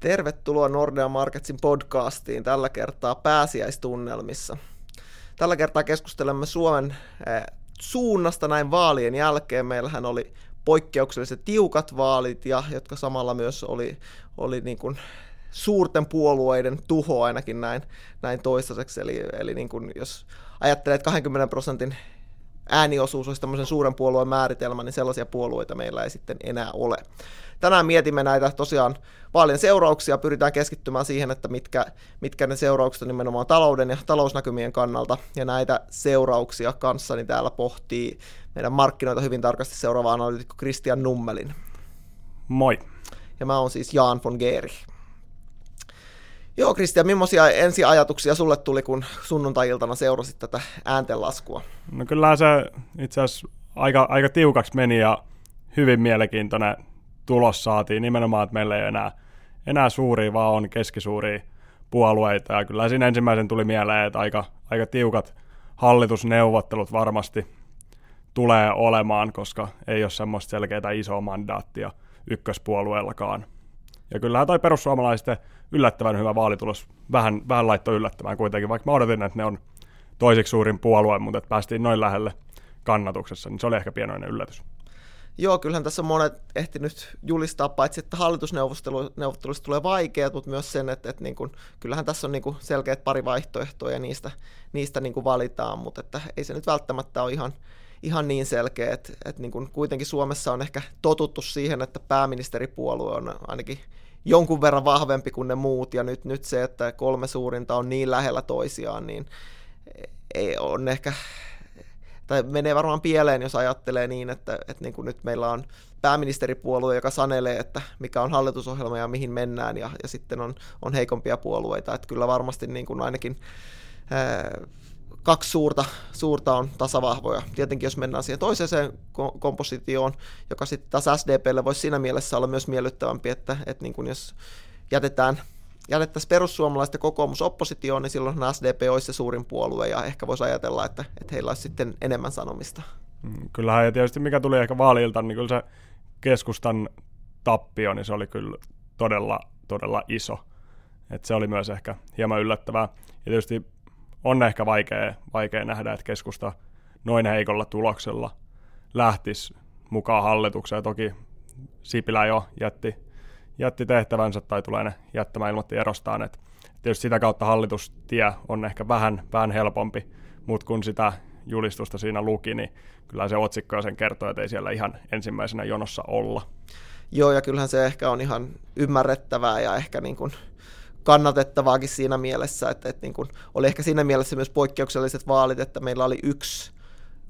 Tervetuloa Nordea Marketsin podcastiin tällä kertaa pääsiäistunnelmissa. Tällä kertaa keskustelemme Suomen eh, suunnasta näin vaalien jälkeen. Meillähän oli poikkeuksellisesti tiukat vaalit, ja jotka samalla myös oli, oli niin kuin suurten puolueiden tuho ainakin näin, näin toistaiseksi. Eli, eli niin kuin jos ajattelet 20 prosentin ääniosuus olisi tämmöisen suuren puolueen määritelmä, niin sellaisia puolueita meillä ei sitten enää ole. Tänään mietimme näitä tosiaan vaalien seurauksia, pyritään keskittymään siihen, että mitkä, mitkä ne seuraukset on nimenomaan talouden ja talousnäkymien kannalta, ja näitä seurauksia kanssani täällä pohtii meidän markkinoita hyvin tarkasti seuraava analyytikko Christian Nummelin. Moi. Ja mä oon siis Jaan von Geeri. Joo, Kristian, millaisia ensiajatuksia sulle tuli, kun sunnuntai-iltana seurasit tätä ääntenlaskua? No kyllä se itse asiassa aika, aika tiukaksi meni ja hyvin mielenkiintoinen tulos saatiin. Nimenomaan, että meillä ei enää, enää suuria, vaan on keskisuuria puolueita. Ja kyllä siinä ensimmäisen tuli mieleen, että aika, aika tiukat hallitusneuvottelut varmasti tulee olemaan, koska ei ole semmoista selkeää isoa mandaattia ykköspuolueellakaan. Ja kyllähän toi perussuomalaisten yllättävän hyvä vaalitulos vähän, vähän laittoi yllättämään kuitenkin, vaikka mä odotin, että ne on toiseksi suurin puolue, mutta että päästiin noin lähelle kannatuksessa, niin se oli ehkä pienoinen yllätys. Joo, kyllähän tässä monet ehti nyt julistaa, paitsi että hallitusneuvotteluista tulee vaikeat, mutta myös sen, että, että niin kuin, kyllähän tässä on niin kuin selkeät pari vaihtoehtoa ja niistä, niistä niin kuin valitaan, mutta että ei se nyt välttämättä ole ihan, ihan niin selkeä, että, että niin kuin kuitenkin Suomessa on ehkä totuttu siihen, että pääministeripuolue on ainakin jonkun verran vahvempi kuin ne muut, ja nyt, nyt se, että kolme suurinta on niin lähellä toisiaan, niin ei on ehkä, tai menee varmaan pieleen, jos ajattelee niin, että, että niin kuin nyt meillä on pääministeripuolue, joka sanelee, että mikä on hallitusohjelma ja mihin mennään, ja, ja sitten on, on heikompia puolueita, että kyllä varmasti niin kuin ainakin kaksi suurta, suurta on tasavahvoja. Tietenkin jos mennään siihen toiseen kompositioon, joka sitten taas SDPlle voisi siinä mielessä olla myös miellyttävämpi, että, että niin kuin jos jätetään jätettäisiin perussuomalaiset ja kokoomus oppositioon, niin silloin SDP olisi se suurin puolue ja ehkä voisi ajatella, että, että heillä olisi sitten enemmän sanomista. Mm, kyllähän ja tietysti mikä tuli ehkä vaalilta, niin kyllä se keskustan tappio, niin se oli kyllä todella, todella iso. Et se oli myös ehkä hieman yllättävää. Ja tietysti on ehkä vaikea, vaikea nähdä, että keskusta noin heikolla tuloksella lähtisi mukaan hallitukseen. Toki Sipilä jo jätti, jätti tehtävänsä tai tulee ne jättämään ilmoitti erostaan. Et tietysti sitä kautta hallitustie on ehkä vähän, vähän helpompi, mutta kun sitä julistusta siinä luki, niin kyllä se otsikko sen kertoo, että ei siellä ihan ensimmäisenä jonossa olla. Joo, ja kyllähän se ehkä on ihan ymmärrettävää ja ehkä niin kuin kannatettavaakin siinä mielessä, että, että niin kuin oli ehkä siinä mielessä myös poikkeukselliset vaalit, että meillä oli yksi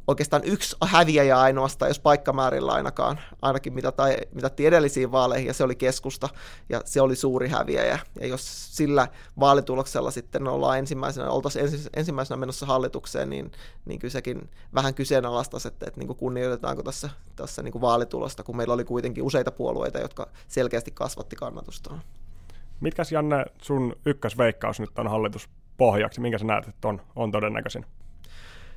oikeastaan yksi häviäjä ainoastaan, jos paikkamäärillä ainakaan, ainakin mitä tai, mitattiin edellisiin vaaleihin, ja se oli keskusta, ja se oli suuri häviäjä. Ja jos sillä vaalituloksella sitten ollaan ensimmäisenä, oltaisiin ensi, ensimmäisenä menossa hallitukseen, niin, niin kyllä sekin vähän kyseenalaistaisi, että, että niin kuin kunnioitetaanko tässä, tässä niin kuin vaalitulosta, kun meillä oli kuitenkin useita puolueita, jotka selkeästi kasvatti kannatustaan. Mitkäs Janne sun ykkösveikkaus nyt on hallituspohjaksi? Minkä sä näet, että on, on todennäköisin?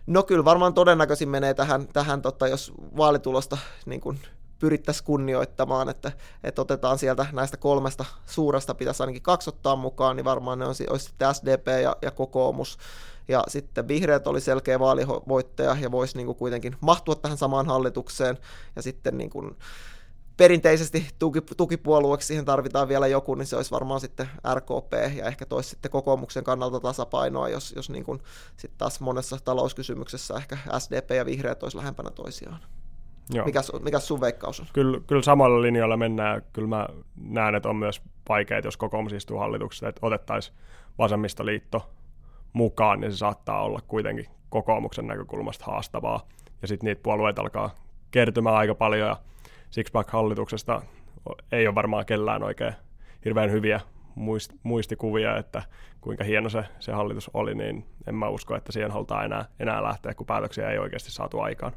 No kyllä varmaan todennäköisin menee tähän, tähän tota, jos vaalitulosta niin kuin pyrittäisiin kunnioittamaan, että, että otetaan sieltä näistä kolmesta suuresta, pitäisi ainakin kaksi ottaa mukaan, niin varmaan ne on, olisi sitten SDP ja, ja kokoomus. Ja sitten vihreät oli selkeä vaalivoittaja ja voisi niin kuin kuitenkin mahtua tähän samaan hallitukseen. Ja sitten niin kuin, perinteisesti tuki, tukipuolueeksi siihen tarvitaan vielä joku, niin se olisi varmaan sitten RKP ja ehkä toisi sitten kokoomuksen kannalta tasapainoa, jos, jos niin kuin sitten taas monessa talouskysymyksessä ehkä SDP ja vihreät olisi lähempänä toisiaan. Joo. Mikäs, mikäs sun veikkaus on? Kyllä, kyllä samalla linjalla mennään. Kyllä mä näen, että on myös vaikeaa, jos kokoomus istuu hallituksessa, että otettaisiin vasemmistoliitto mukaan, niin se saattaa olla kuitenkin kokoomuksen näkökulmasta haastavaa. Ja sitten niitä puolueita alkaa kertymään aika paljon, ja Sixpack-hallituksesta ei ole varmaan kellään oikein hirveän hyviä muist, muistikuvia, että kuinka hieno se, se hallitus oli, niin en mä usko, että siihen halutaan enää, enää lähteä, kun päätöksiä ei oikeasti saatu aikaan.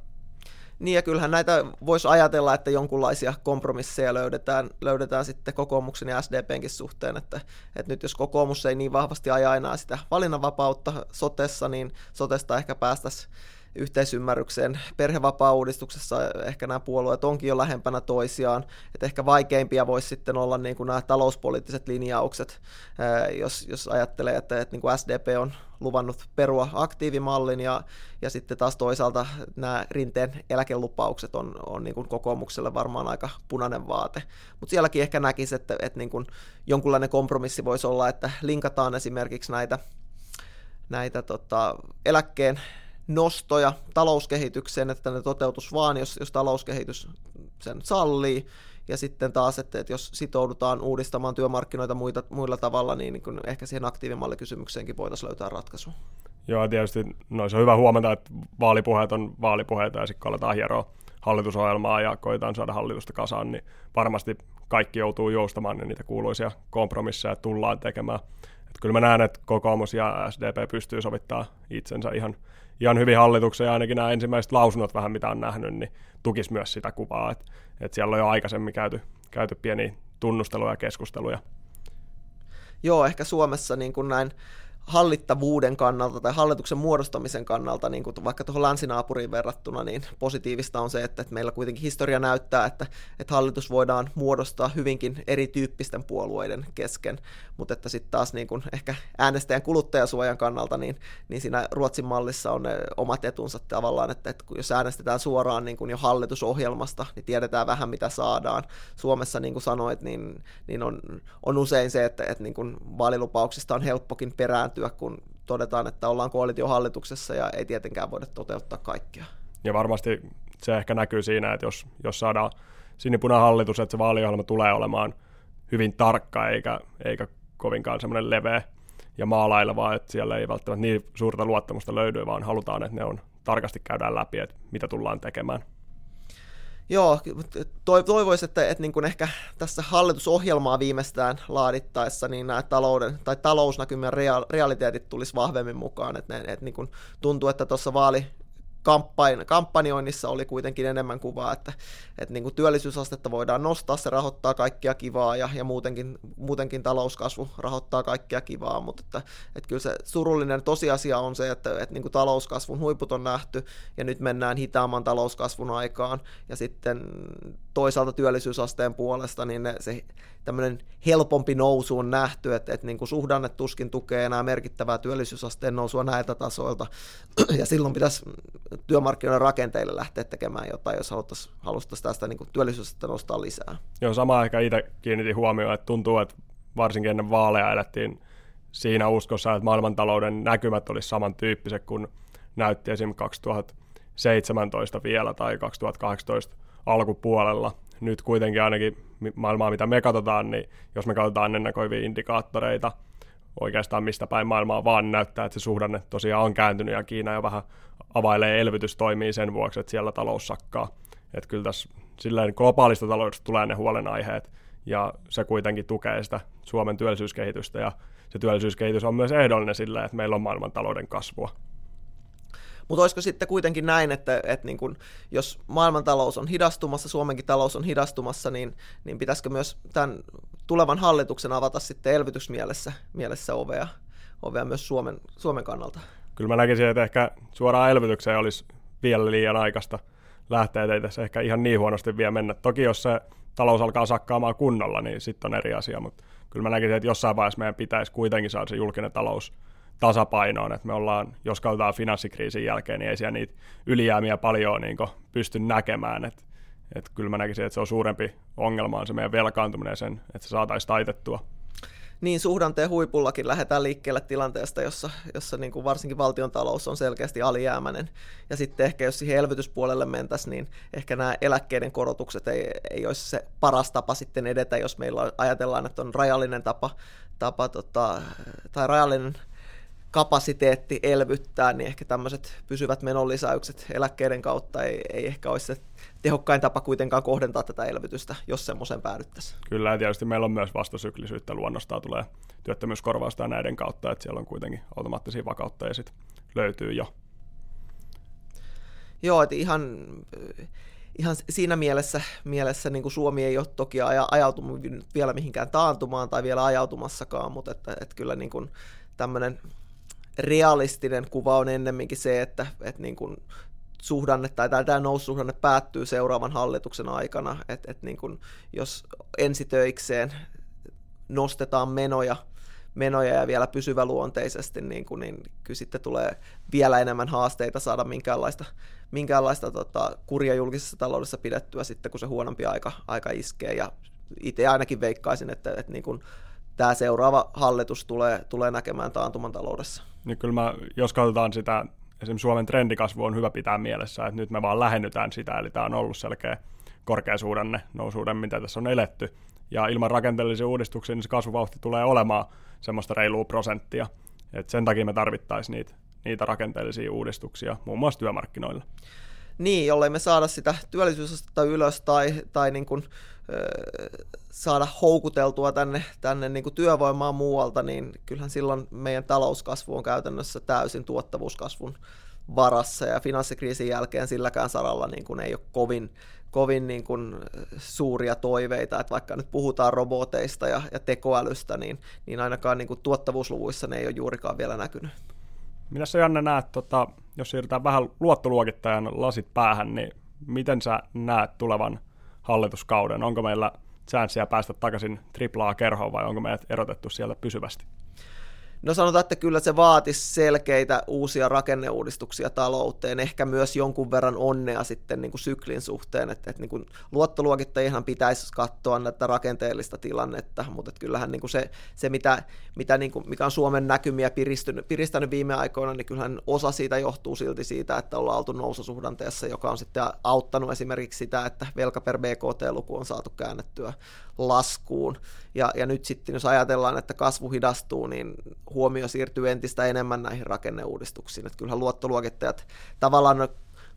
Niin ja kyllähän näitä voisi ajatella, että jonkunlaisia kompromisseja löydetään, löydetään sitten kokoomuksen ja SDPnkin suhteen, että, että nyt jos kokoomus ei niin vahvasti aja enää sitä valinnanvapautta sotessa, niin sotesta ehkä päästäisiin yhteisymmärrykseen. Perhevapaa-uudistuksessa ehkä nämä puolueet onkin jo lähempänä toisiaan, että ehkä vaikeimpia voisi sitten olla niin kuin nämä talouspoliittiset linjaukset, jos, jos ajattelee, että, että niin kuin SDP on luvannut perua aktiivimallin ja, ja sitten taas toisaalta nämä rinteen eläkelupaukset on, on niin kuin kokoomukselle varmaan aika punainen vaate. Mutta sielläkin ehkä näkisi, että, että niin kuin jonkunlainen kompromissi voisi olla, että linkataan esimerkiksi näitä, näitä tota, eläkkeen nostoja talouskehitykseen, että ne toteutus vaan, jos, jos talouskehitys sen sallii, ja sitten taas, että, että jos sitoudutaan uudistamaan työmarkkinoita muita, muilla tavalla, niin, niin ehkä siihen aktiivimallikysymykseenkin voitaisiin löytää ratkaisu. Joo, tietysti no, se on hyvä huomata, että vaalipuheet on vaalipuheita ja sitten aletaan hieroa hallitusohjelmaa ja koetaan saada hallitusta kasaan, niin varmasti kaikki joutuu joustamaan ja niitä kuuluisia kompromisseja tullaan tekemään. Et kyllä mä näen, että kokoomus ja SDP pystyy sovittaa itsensä ihan, ihan hyvin hallitukseen ja ainakin nämä ensimmäiset lausunnot vähän mitä on nähnyt, niin tukis myös sitä kuvaa, että, että siellä on jo aikaisemmin käyty, käyty pieniä tunnusteluja ja keskusteluja. Joo, ehkä Suomessa niin kuin näin hallittavuuden kannalta tai hallituksen muodostamisen kannalta, niin kuin vaikka tuohon länsinaapuriin verrattuna, niin positiivista on se, että, että meillä kuitenkin historia näyttää, että, että hallitus voidaan muodostaa hyvinkin erityyppisten puolueiden kesken, mutta että sitten taas niin kuin ehkä äänestäjän kuluttajasuojan kannalta, niin, niin siinä Ruotsin mallissa on ne omat etunsa tavallaan, että, että jos äänestetään suoraan niin kuin jo hallitusohjelmasta, niin tiedetään vähän mitä saadaan. Suomessa, niin kuin sanoit, niin, niin on, on usein se, että, että niin kuin vaalilupauksista on helppokin perään kääntyä, kun todetaan, että ollaan koalitiohallituksessa ja ei tietenkään voida toteuttaa kaikkea. Ja varmasti se ehkä näkyy siinä, että jos, jos saadaan sinipunahallitus, että se vaaliohjelma tulee olemaan hyvin tarkka eikä, eikä kovinkaan semmoinen leveä ja maalaileva, että siellä ei välttämättä niin suurta luottamusta löydy, vaan halutaan, että ne on tarkasti käydään läpi, että mitä tullaan tekemään. Joo, toivoisin, että, että niin kuin ehkä tässä hallitusohjelmaa viimeistään laadittaessa niin nämä talouden tai talousnäkymien realiteetit tulisi vahvemmin mukaan. Että, että niin kuin tuntuu, että tuossa vaali, kampanjoinnissa oli kuitenkin enemmän kuvaa, että, että niin kuin työllisyysastetta voidaan nostaa, se rahoittaa kaikkia kivaa ja, ja muutenkin, muutenkin talouskasvu rahoittaa kaikkia kivaa, mutta että, että kyllä se surullinen tosiasia on se, että, että niin kuin talouskasvun huiput on nähty ja nyt mennään hitaamman talouskasvun aikaan ja sitten toisaalta työllisyysasteen puolesta niin ne, se tämmöinen helpompi nousu on nähty, että, että niin kuin suhdanne tuskin tukee enää merkittävää työllisyysasteen nousua näiltä tasoilta, ja silloin pitäisi työmarkkinoiden rakenteille lähteä tekemään jotain, jos haluttaisiin, haluttaisiin tästä niin työllisyysastetta nostaa lisää. Joo, sama ehkä itse kiinnitin huomioon, että tuntuu, että varsinkin ennen vaaleja elettiin siinä uskossa, että maailmantalouden näkymät olisi samantyyppiset kuin näytti esimerkiksi 2017 vielä tai 2018 alkupuolella, nyt kuitenkin ainakin maailmaa, mitä me katsotaan, niin jos me katsotaan ennakoivia indikaattoreita oikeastaan mistä päin maailmaa vaan, näyttää, että se suhdanne tosiaan on kääntynyt ja Kiina jo vähän availee elvytystoimia sen vuoksi, että siellä talous sakkaa. Että kyllä tässä silleen globaalista taloudesta tulee ne huolenaiheet ja se kuitenkin tukee sitä Suomen työllisyyskehitystä ja se työllisyyskehitys on myös ehdollinen sillä, että meillä on maailmantalouden kasvua. Mutta olisiko sitten kuitenkin näin, että, että niin kun, jos maailmantalous on hidastumassa, Suomenkin talous on hidastumassa, niin, niin pitäisikö myös tämän tulevan hallituksen avata sitten elvytysmielessä mielessä ovea, ovea myös Suomen, Suomen kannalta? Kyllä mä näkisin, että ehkä suoraan elvytykseen olisi vielä liian aikaista lähteä, ei tässä ehkä ihan niin huonosti vielä mennä. Toki jos se talous alkaa sakkaamaan kunnolla, niin sitten on eri asia, mutta kyllä mä näkisin, että jossain vaiheessa meidän pitäisi kuitenkin saada se julkinen talous tasapainoon, että me ollaan, jos katsotaan finanssikriisin jälkeen, niin ei siellä niitä ylijäämiä paljon niin pysty näkemään, että et kyllä mä näkisin, että se on suurempi ongelma on se meidän velkaantuminen sen, että se saataisiin taitettua. Niin, suhdanteen huipullakin lähdetään liikkeelle tilanteesta, jossa, jossa niin kuin varsinkin valtion talous on selkeästi alijäämäinen. Ja sitten ehkä jos siihen elvytyspuolelle mentäisiin, niin ehkä nämä eläkkeiden korotukset ei, ei olisi se paras tapa sitten edetä, jos meillä ajatellaan, että on rajallinen tapa, tapa tota, tai rajallinen kapasiteetti elvyttää, niin ehkä tämmöiset pysyvät menonlisäykset eläkkeiden kautta ei, ei ehkä olisi se tehokkain tapa kuitenkaan kohdentaa tätä elvytystä, jos semmoisen päädyttäisiin. Kyllä, ja tietysti meillä on myös vastasyklisyyttä luonnostaan tulee työttömyyskorvausta näiden kautta, että siellä on kuitenkin automaattisia vakautteja sit löytyy jo. Joo, että ihan, ihan siinä mielessä, mielessä niin kuin Suomi ei ole toki ajautunut vielä mihinkään taantumaan tai vielä ajautumassakaan, mutta että, että kyllä niin kuin tämmöinen realistinen kuva on ennemminkin se, että, että niin kuin suhdanne tai tämä noususuhdanne päättyy seuraavan hallituksen aikana, että et niin kuin, jos ensitöikseen nostetaan menoja, menoja ja vielä pysyväluonteisesti, niin, kuin, niin kyllä sitten tulee vielä enemmän haasteita saada minkäänlaista, minkäänlaista tota, kuria julkisessa taloudessa pidettyä sitten, kun se huonompi aika, aika iskee. Ja itse ainakin veikkaisin, että, että niin kuin, tämä seuraava hallitus tulee, tulee näkemään taantuman taloudessa. Niin kyllä mä, jos katsotaan sitä, esimerkiksi Suomen trendikasvu on hyvä pitää mielessä, että nyt me vaan lähennytään sitä, eli tämä on ollut selkeä korkeasuudanne nousuuden, mitä tässä on eletty, ja ilman rakenteellisia uudistuksia niin se kasvuvauhti tulee olemaan semmoista reilua prosenttia. Et sen takia me tarvittaisiin niitä, niitä rakenteellisia uudistuksia, muun muassa työmarkkinoilla. Niin, jollei me saada sitä työllisyysastetta ylös tai, tai niin kuin, saada houkuteltua tänne, tänne niin kuin työvoimaa muualta, niin kyllähän silloin meidän talouskasvu on käytännössä täysin tuottavuuskasvun varassa ja finanssikriisin jälkeen silläkään saralla niin kuin ei ole kovin, kovin niin kuin suuria toiveita, että vaikka nyt puhutaan roboteista ja, ja tekoälystä, niin, niin ainakaan niin kuin tuottavuusluvuissa ne ei ole juurikaan vielä näkynyt. Mitä sä Janne näet, tota, jos siirrytään vähän luottoluokittajan lasit päähän, niin miten sä näet tulevan hallituskauden? Onko meillä chanssiä päästä takaisin triplaa kerhoon vai onko meidät erotettu sieltä pysyvästi? No sanotaan, että kyllä se vaatisi selkeitä uusia rakenneuudistuksia talouteen, ehkä myös jonkun verran onnea sitten niin kuin syklin suhteen, että, että niin kuin luottoluokittajihan pitäisi katsoa näitä rakenteellista tilannetta, mutta että kyllähän niin kuin se, se mitä, mitä niin kuin, mikä on Suomen näkymiä piristynyt, piristänyt viime aikoina, niin kyllähän osa siitä johtuu silti siitä, että ollaan oltu noususuhdanteessa, joka on sitten auttanut esimerkiksi sitä, että velka per BKT-luku on saatu käännettyä laskuun. Ja, ja nyt sitten, jos ajatellaan, että kasvu hidastuu, niin huomio siirtyy entistä enemmän näihin rakenneuudistuksiin. Että kyllähän luottoluokittajat tavallaan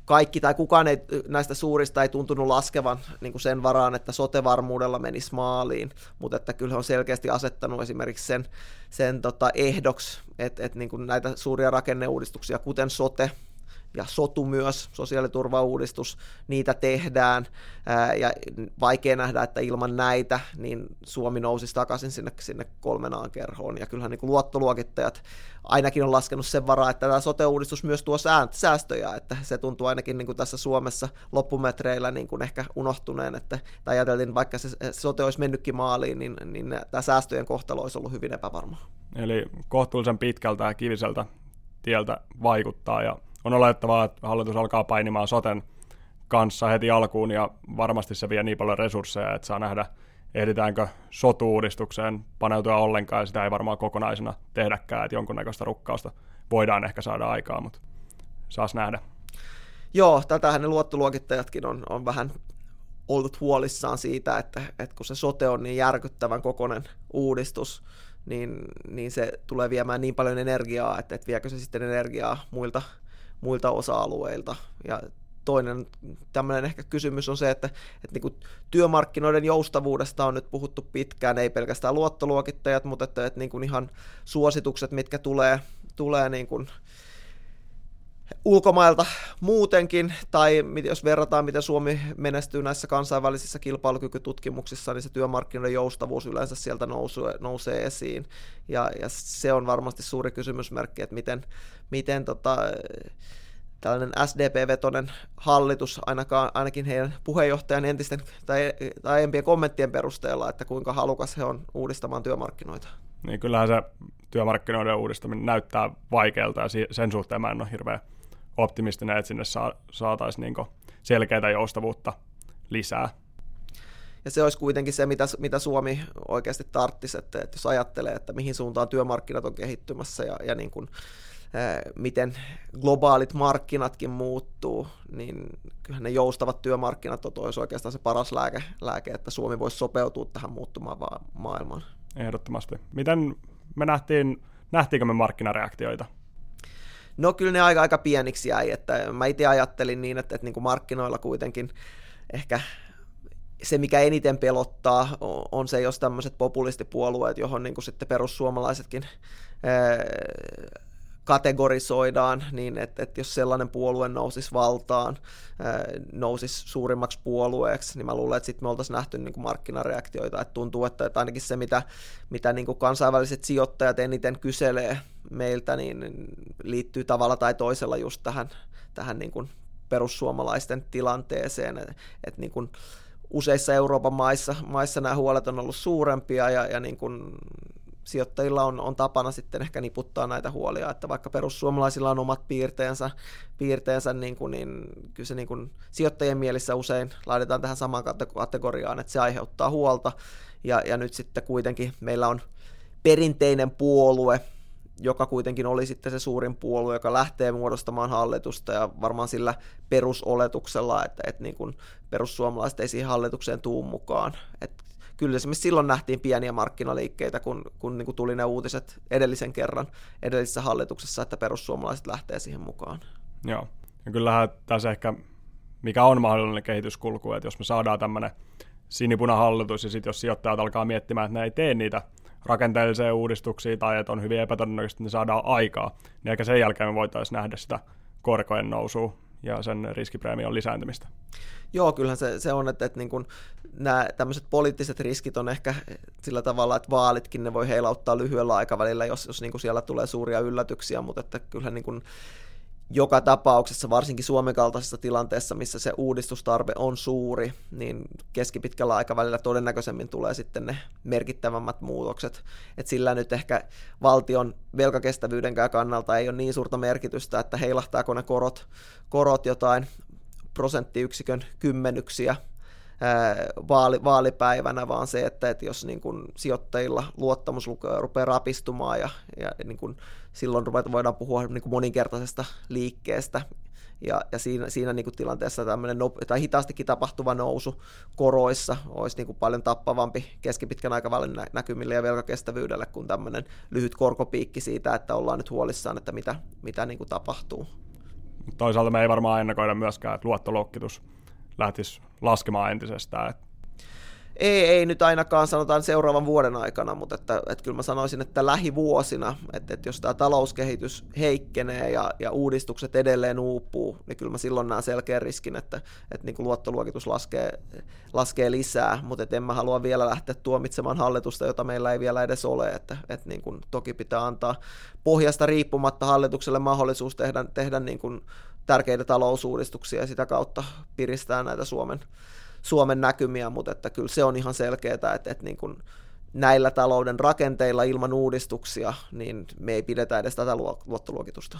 kaikki tai kukaan ei, näistä suurista ei tuntunut laskevan niin kuin sen varaan, että sotevarmuudella menisi maaliin, mutta että kyllä on selkeästi asettanut esimerkiksi sen, sen tota ehdoksi, että, että niin kuin näitä suuria rakenneuudistuksia, kuten sote, ja sotu myös, sosiaaliturvauudistus, niitä tehdään, ja vaikea nähdä, että ilman näitä, niin Suomi nousisi takaisin sinne, sinne kolmenaan kerhoon, ja kyllähän niin kuin luottoluokittajat ainakin on laskenut sen varaa, että tämä sote-uudistus myös tuo säästöjä, että se tuntuu ainakin niin kuin tässä Suomessa loppumetreillä niin kuin ehkä unohtuneen, että tai ajateltiin, vaikka se sote olisi mennytkin maaliin, niin, niin tämä säästöjen kohtalo olisi ollut hyvin epävarma. Eli kohtuullisen pitkältä ja kiviseltä tieltä vaikuttaa, ja on olettavaa, että hallitus alkaa painimaan soten kanssa heti alkuun ja varmasti se vie niin paljon resursseja, että saa nähdä, ehditäänkö sotu-uudistukseen paneutua ollenkaan ja sitä ei varmaan kokonaisena tehdäkään, että jonkunnäköistä rukkausta voidaan ehkä saada aikaa, mutta saas nähdä. Joo, tätähän ne luottoluokittajatkin on, on vähän ollut huolissaan siitä, että, että kun se sote on niin järkyttävän kokonen uudistus, niin, niin se tulee viemään niin paljon energiaa, että, että viekö se sitten energiaa muilta muilta osa-alueilta. Ja toinen tämmöinen ehkä kysymys on se, että, että niin kuin työmarkkinoiden joustavuudesta on nyt puhuttu pitkään, ei pelkästään luottoluokittajat, mutta että, että niin kuin ihan suositukset, mitkä tulee, tulee niin kuin ulkomailta muutenkin, tai jos verrataan, miten Suomi menestyy näissä kansainvälisissä kilpailukykytutkimuksissa, niin se työmarkkinoiden joustavuus yleensä sieltä nousee, nousee esiin. Ja, ja se on varmasti suuri kysymysmerkki, että miten, miten tota, tällainen SDP-vetoinen hallitus, ainakaan, ainakin heidän puheenjohtajan entisten tai, tai aiempien kommenttien perusteella, että kuinka halukas he on uudistamaan työmarkkinoita. Niin kyllähän se työmarkkinoiden uudistaminen näyttää vaikealta ja sen suhteen mä en ole hirveän optimistinen, että sinne saataisiin niin selkeää joustavuutta lisää. Ja se olisi kuitenkin se, mitä, mitä Suomi oikeasti tarttisi, että, että jos ajattelee, että mihin suuntaan työmarkkinat on kehittymässä ja, ja niin kuin, miten globaalit markkinatkin muuttuu, niin kyllähän ne joustavat työmarkkinat on olisi oikeastaan se paras lääke, lääke, että Suomi voisi sopeutua tähän muuttumaan maailmaan. Ehdottomasti. Miten me nähtiin, nähtiinkö me markkinareaktioita? No kyllä ne aika, aika pieniksi jäi, että mä itse ajattelin niin, että, että niin kuin markkinoilla kuitenkin ehkä se, mikä eniten pelottaa, on se, jos tämmöiset populistipuolueet, johon niin kuin sitten perussuomalaisetkin kategorisoidaan, niin että, että jos sellainen puolue nousisi valtaan, nousisi suurimmaksi puolueeksi, niin mä luulen, että sitten me oltaisiin nähty niin kuin markkinareaktioita, että tuntuu, että, että ainakin se, mitä, mitä niin kuin kansainväliset sijoittajat eniten kyselee meiltä, niin liittyy tavalla tai toisella just tähän, tähän niin kuin perussuomalaisten tilanteeseen, että et niin kuin useissa Euroopan maissa, maissa nämä huolet on ollut suurempia ja, ja niin kuin sijoittajilla on, on tapana sitten ehkä niputtaa näitä huolia, että vaikka perussuomalaisilla on omat piirteensä, piirteensä niin kuin, niin kyllä se niin kuin sijoittajien mielissä usein laitetaan tähän samaan kategoriaan, että se aiheuttaa huolta, ja, ja nyt sitten kuitenkin meillä on perinteinen puolue, joka kuitenkin oli sitten se suurin puolue, joka lähtee muodostamaan hallitusta ja varmaan sillä perusoletuksella, että, että niin kuin perussuomalaiset ei siihen hallitukseen tuu mukaan. Että kyllä esimerkiksi silloin nähtiin pieniä markkinaliikkeitä, kun, kun niin kuin tuli ne uutiset edellisen kerran edellisessä hallituksessa, että perussuomalaiset lähtee siihen mukaan. Joo, ja kyllähän tässä ehkä, mikä on mahdollinen kehityskulku, että jos me saadaan tämmöinen sinipunahallitus ja sitten jos sijoittajat alkaa miettimään, että ne ei tee niitä rakenteellisia uudistuksia tai että on hyvin epätodennäköistä, että ne saadaan aikaa, niin ehkä sen jälkeen me voitaisiin nähdä sitä korkojen nousua ja sen riskipreemion lisääntymistä. Joo, kyllähän se, se on, että, että niin kuin nämä tämmöiset poliittiset riskit on ehkä sillä tavalla, että vaalitkin ne voi heilauttaa lyhyellä aikavälillä, jos, jos niin kuin siellä tulee suuria yllätyksiä, mutta että kyllähän niin kuin joka tapauksessa, varsinkin Suomen kaltaisessa tilanteessa, missä se uudistustarve on suuri, niin keskipitkällä aikavälillä todennäköisemmin tulee sitten ne merkittävämmät muutokset. Et sillä nyt ehkä valtion velkakestävyydenkään kannalta ei ole niin suurta merkitystä, että heilahtaako ne korot, korot jotain prosenttiyksikön kymmenyksiä vaali, vaalipäivänä, vaan se, että, että jos niin kuin sijoittajilla luottamus rupeaa rapistumaan ja, ja niin kuin silloin ruveta, voidaan puhua niin kuin moninkertaisesta liikkeestä, ja, ja siinä, siinä niin kuin tilanteessa tämmöinen nope, tai hitaastikin tapahtuva nousu koroissa olisi niin kuin paljon tappavampi keskipitkän aikavälin näkymille ja velkakestävyydelle kuin tämmöinen lyhyt korkopiikki siitä, että ollaan nyt huolissaan, että mitä, mitä niin kuin tapahtuu. Toisaalta me ei varmaan ennakoida myöskään, että luottoluokitus lähtisi laskemaan entisestään. Ei, ei nyt ainakaan sanotaan seuraavan vuoden aikana, mutta että, että kyllä mä sanoisin, että lähivuosina, että, että jos tämä talouskehitys heikkenee ja, ja uudistukset edelleen uupuu, niin kyllä mä silloin näen selkeän riskin, että, että niin kuin luottoluokitus laskee, laskee lisää, mutta että en mä halua vielä lähteä tuomitsemaan hallitusta, jota meillä ei vielä edes ole, että, että niin kuin toki pitää antaa pohjasta riippumatta hallitukselle mahdollisuus tehdä, tehdä niin kuin tärkeitä talousuudistuksia ja sitä kautta piristää näitä Suomen, Suomen näkymiä, mutta että kyllä se on ihan selkeää, että, että niin kuin näillä talouden rakenteilla ilman uudistuksia, niin me ei pidetä edes tätä luottoluokitusta.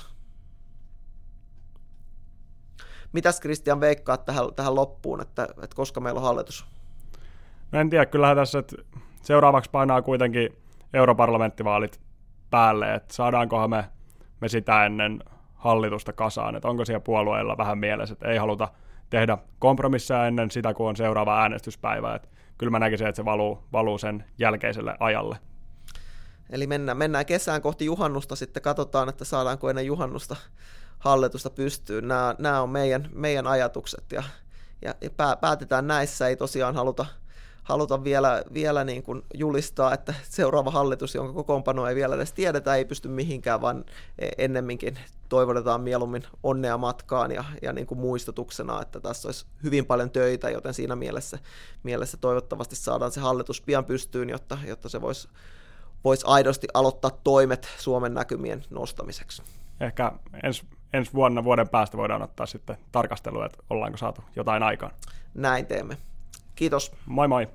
Mitäs Kristian veikkaat tähän, tähän loppuun, että, että koska meillä on hallitus? No en tiedä, kyllähän tässä että seuraavaksi painaa kuitenkin europarlamenttivaalit päälle, että saadaankohan me, me sitä ennen hallitusta kasaan, että onko siellä puolueilla vähän mielessä, että ei haluta tehdä kompromisseja ennen sitä, kun on seuraava äänestyspäivä, että kyllä mä näkisin, että se valuu, valuu sen jälkeiselle ajalle. Eli mennään, mennään kesään kohti juhannusta, sitten katsotaan, että saadaanko ennen juhannusta hallitusta pystyyn. Nämä, nämä on meidän, meidän ajatukset ja, ja, ja päätetään näissä. Ei tosiaan haluta, haluta vielä, vielä niin kuin julistaa, että seuraava hallitus, jonka kokoonpano ei vielä edes tiedetä, ei pysty mihinkään, vaan ennemminkin toivotetaan mieluummin onnea matkaan ja, ja niin kuin muistutuksena, että tässä olisi hyvin paljon töitä, joten siinä mielessä, mielessä toivottavasti saadaan se hallitus pian pystyyn, jotta, jotta se voisi vois aidosti aloittaa toimet Suomen näkymien nostamiseksi. Ehkä ensi, ensi vuonna, vuoden päästä voidaan ottaa sitten tarkastelua, että ollaanko saatu jotain aikaan. Näin teemme. Kiitos. Moi moi.